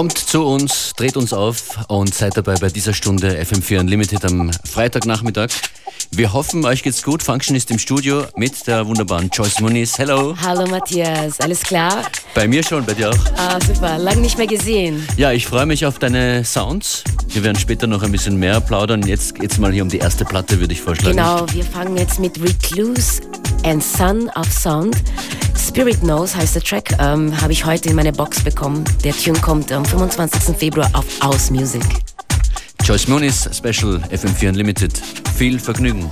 Kommt zu uns, dreht uns auf und seid dabei bei dieser Stunde FM4 Unlimited am Freitagnachmittag. Wir hoffen, euch geht's gut. Function ist im Studio mit der wunderbaren Joyce Muniz. Hello. Hallo Matthias, alles klar? Bei mir schon, bei dir auch. Ah, super, lang nicht mehr gesehen. Ja, ich freue mich auf deine Sounds. Wir werden später noch ein bisschen mehr plaudern. Jetzt geht's mal hier um die erste Platte, würde ich vorschlagen. Genau, wir fangen jetzt mit Recluse and Son of Sound. Spirit Knows heißt der Track, ähm, habe ich heute in meine Box bekommen. Der Tune kommt am 25. Februar auf Aus Music. Joyce Moniz Special FM4 Unlimited. Viel Vergnügen.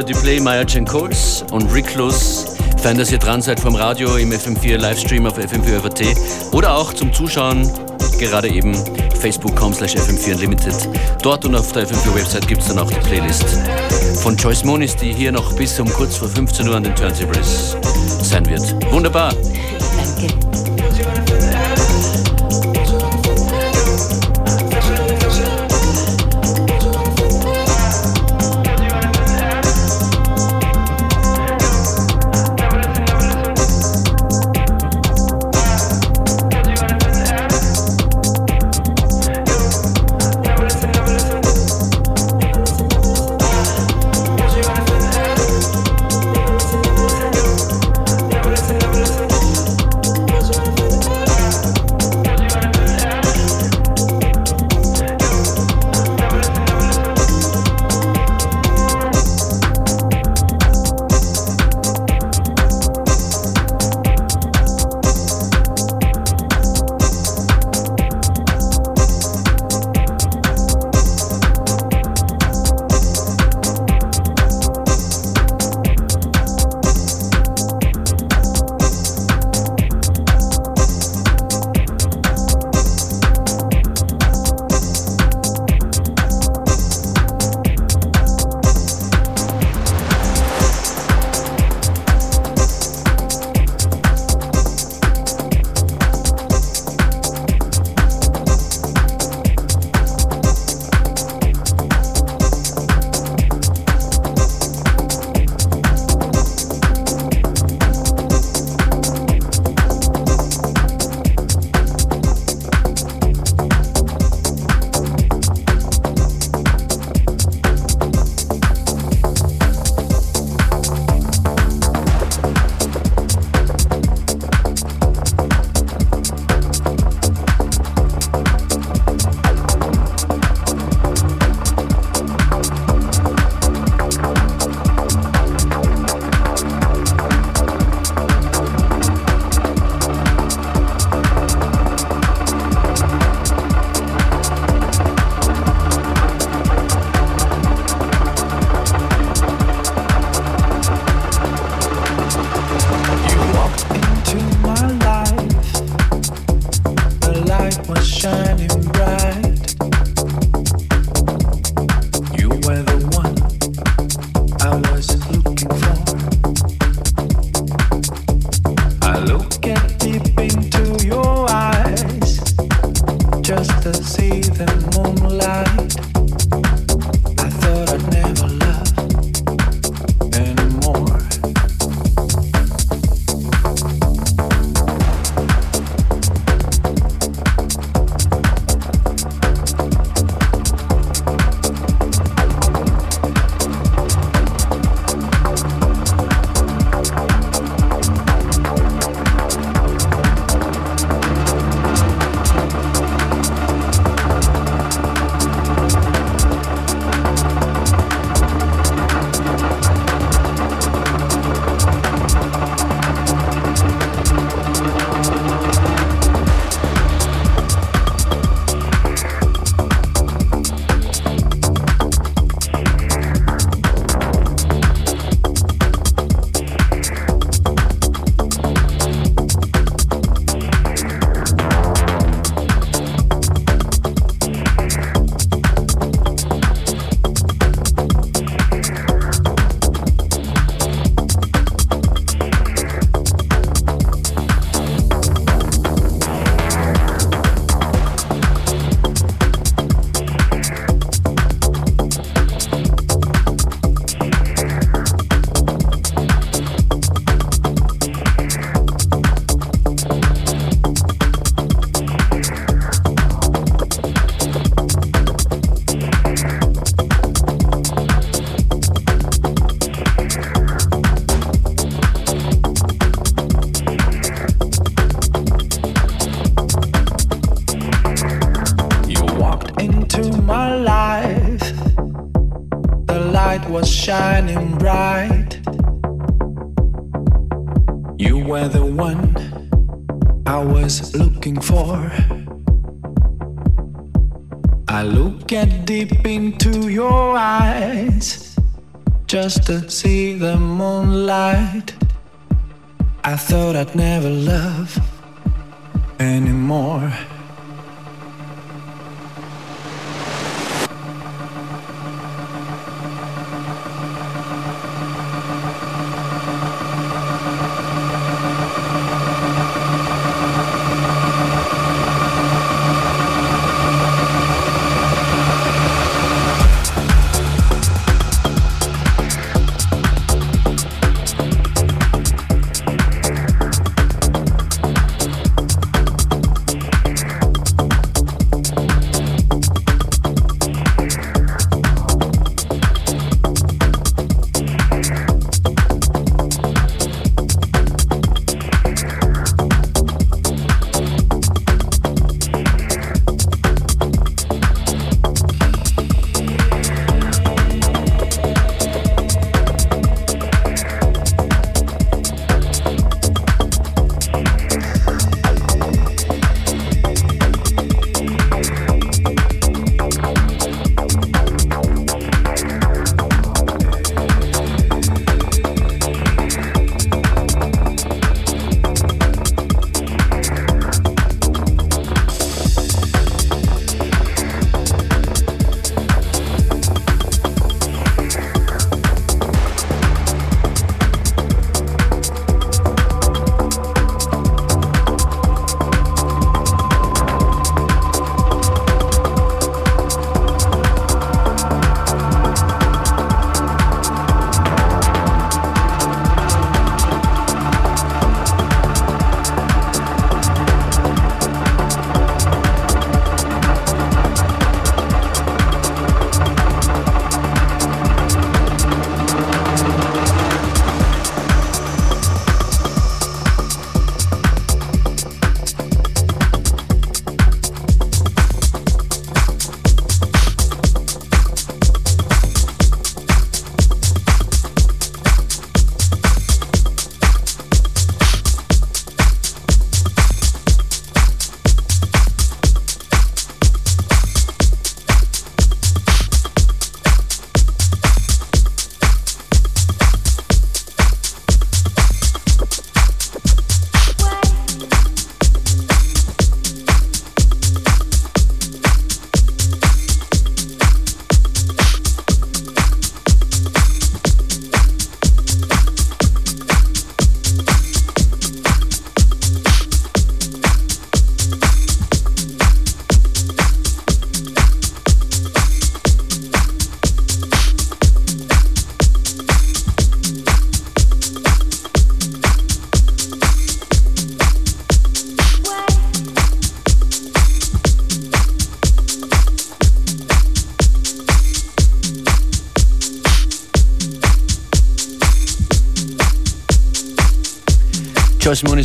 Victor Duplay, Maya Jen Coles und Rick Luss. Fein, dass ihr dran seid vom Radio im FM4 Livestream auf FM4 FAT oder auch zum Zuschauen gerade eben facebook.com slash FM4 Unlimited. Dort und auf der FM4 Website gibt es dann auch die Playlist von Joyce Moniz, die hier noch bis um kurz vor 15 Uhr an den Turntables sein wird. Wunderbar.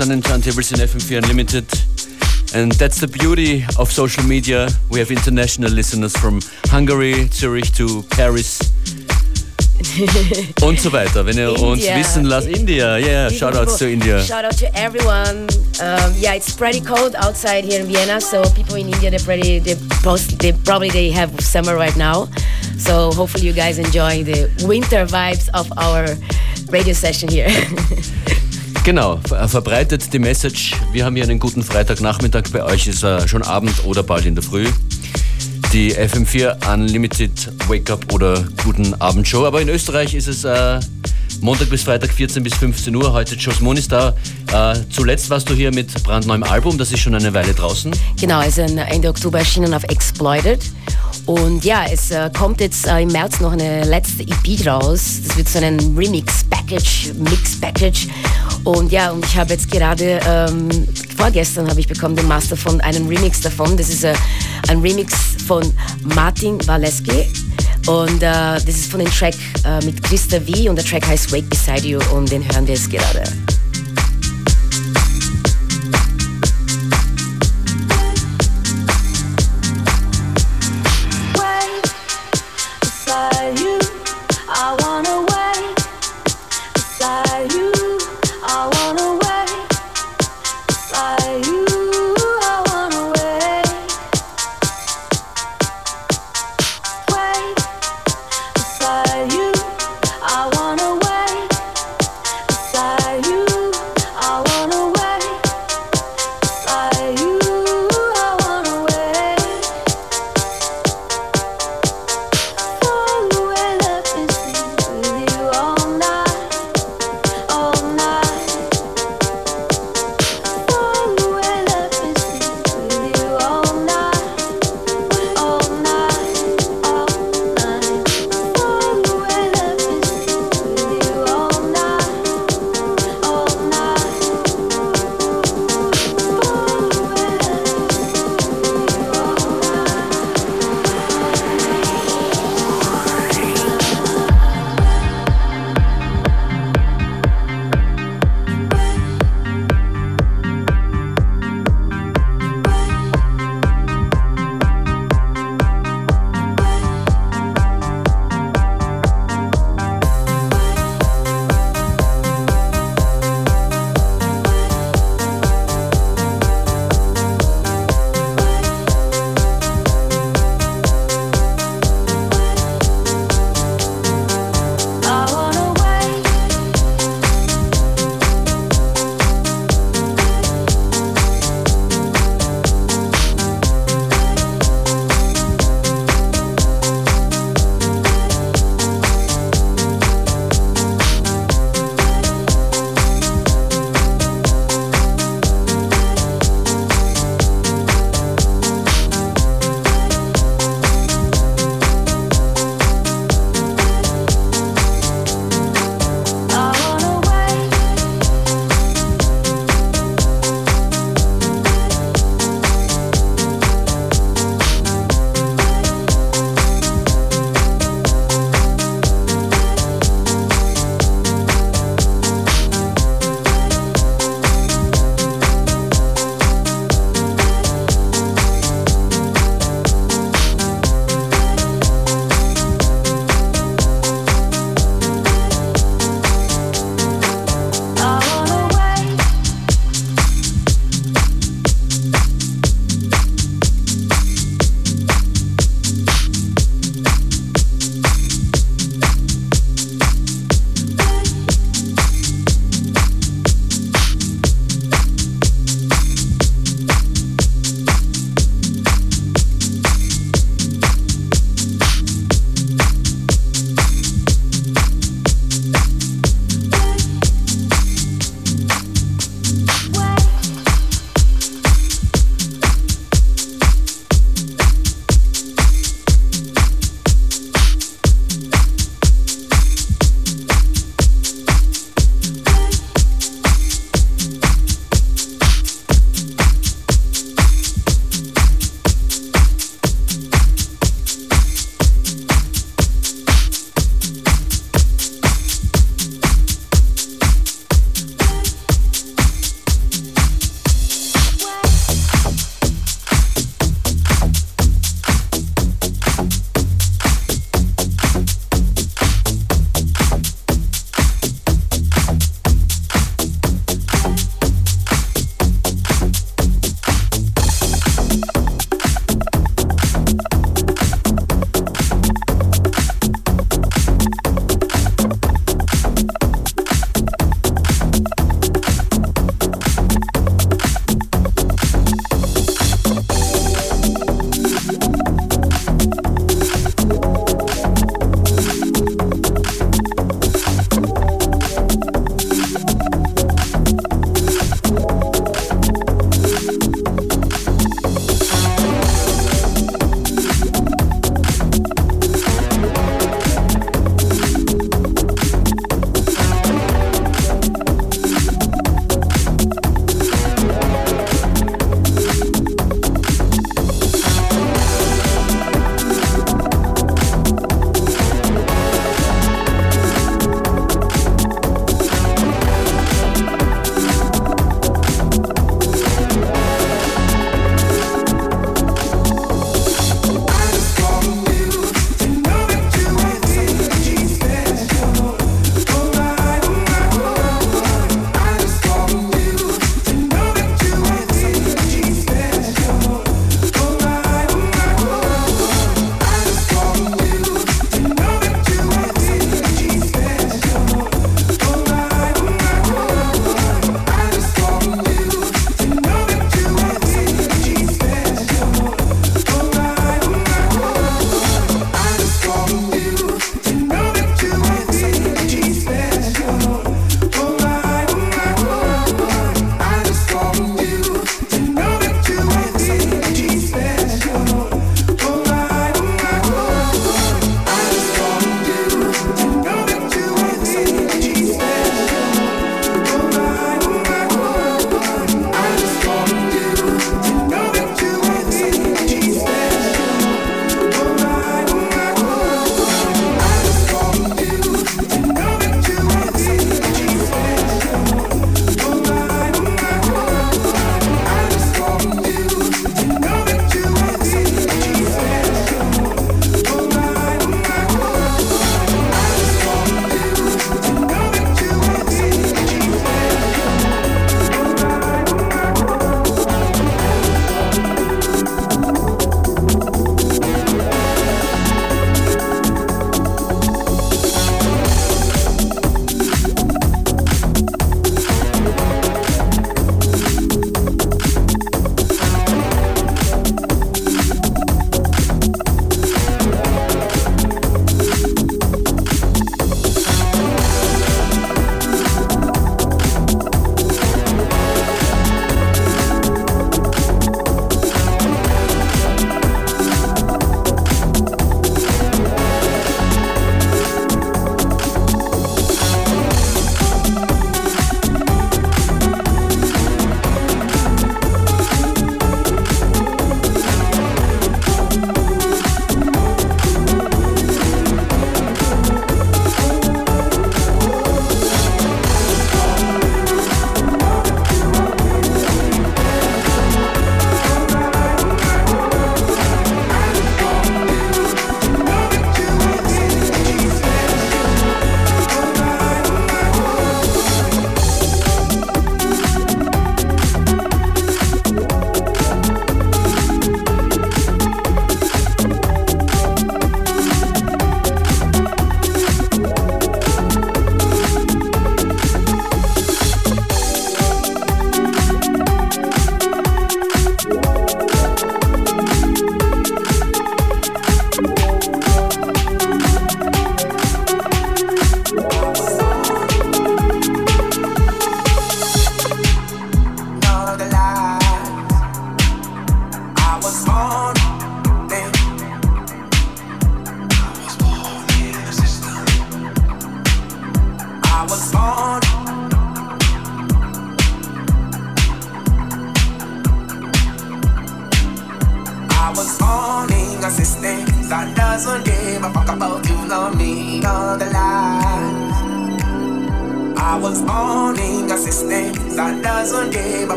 Joyce Moon is on the turntables in FM4 Unlimited. And that's the beauty of social media. We have international listeners from Hungary, Zurich to Paris. und so weiter. Wenn ihr uns wissen lasst, India, yeah, shout outs to India. Shout out to everyone. Um, yeah, it's pretty cold outside here in Vienna, so people in India, they're pretty, they, post, they probably they have summer right now. So hopefully you guys enjoy the winter vibes of our radio session here. Genau, verbreitet die Message. Wir haben hier einen guten Freitagnachmittag. Bei euch ist er schon Abend oder bald in der Früh. Die FM4 Unlimited Wake Up oder Guten Abend Show. Aber in Österreich ist es äh, Montag bis Freitag 14 bis 15 Uhr. Heute Jos Moon ist da. Äh, zuletzt warst du hier mit brandneuem Album. Das ist schon eine Weile draußen. Genau, ist Ende Oktober erschienen auf Exploited. Und ja, es äh, kommt jetzt äh, im März noch eine letzte EP raus. Das wird so ein Remix-Package, Mix-Package. Und ja, und ich habe jetzt gerade, ähm, vorgestern habe ich bekommen den Master von einem Remix davon. Das ist äh, ein Remix von Martin Waleski. Und äh, das ist von dem Track äh, mit Christa V und der Track heißt Wake Beside You und den hören wir jetzt gerade.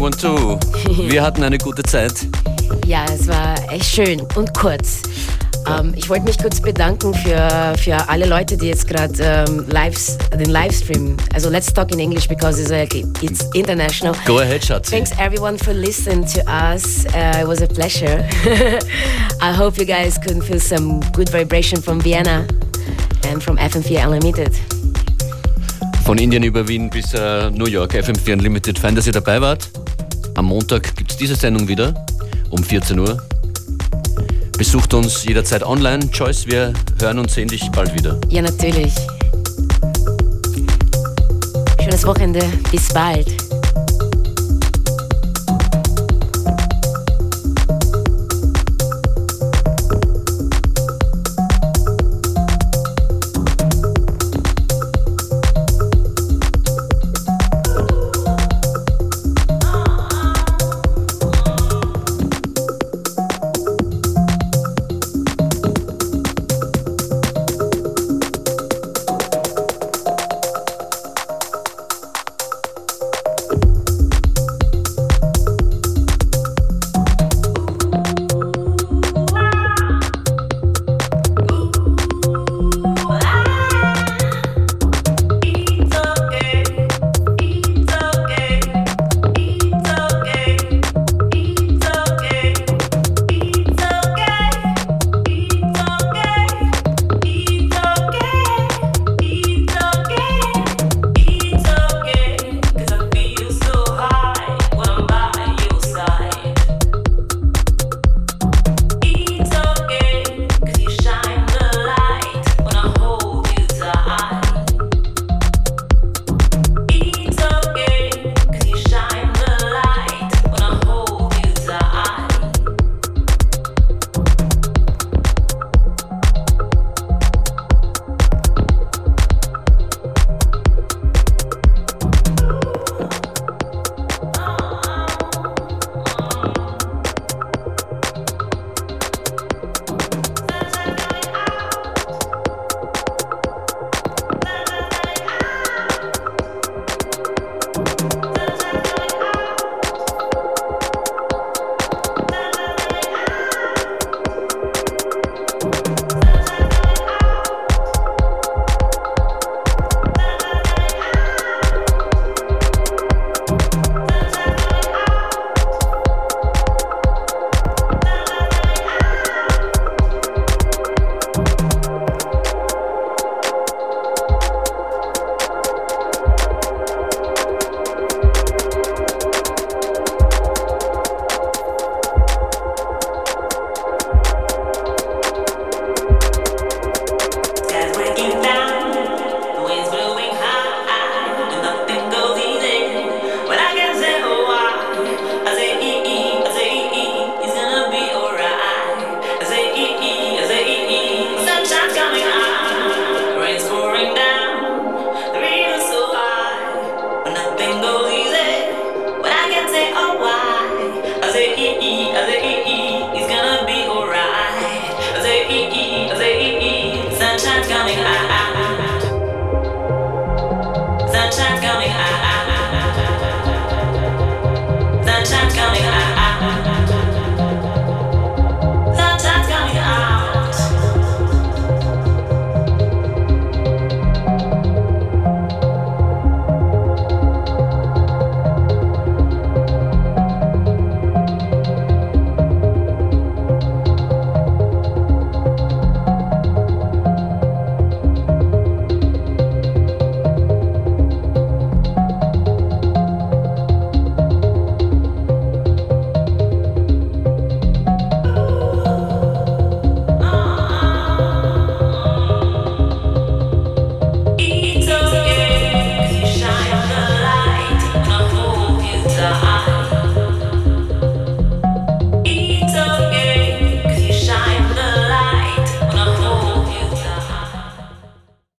Wir hatten eine gute Zeit. Ja, es war echt schön und kurz. Ähm, ich wollte mich kurz bedanken für, für alle Leute, die jetzt gerade ähm, den Livestream, also let's talk in English because it's, uh, it's international. Go ahead, Schatzi. Thanks everyone for listening to us. Uh, it was a pleasure. I hope you guys could feel some good vibration from Vienna and from FM4 Unlimited. Von Indien über Wien bis uh, New York, FM4 Unlimited. Fein, dass ihr dabei wart. Am Montag gibt es diese Sendung wieder um 14 Uhr. Besucht uns jederzeit online. Joyce, wir hören und sehen dich bald wieder. Ja, natürlich. Schönes Wochenende. Bis bald.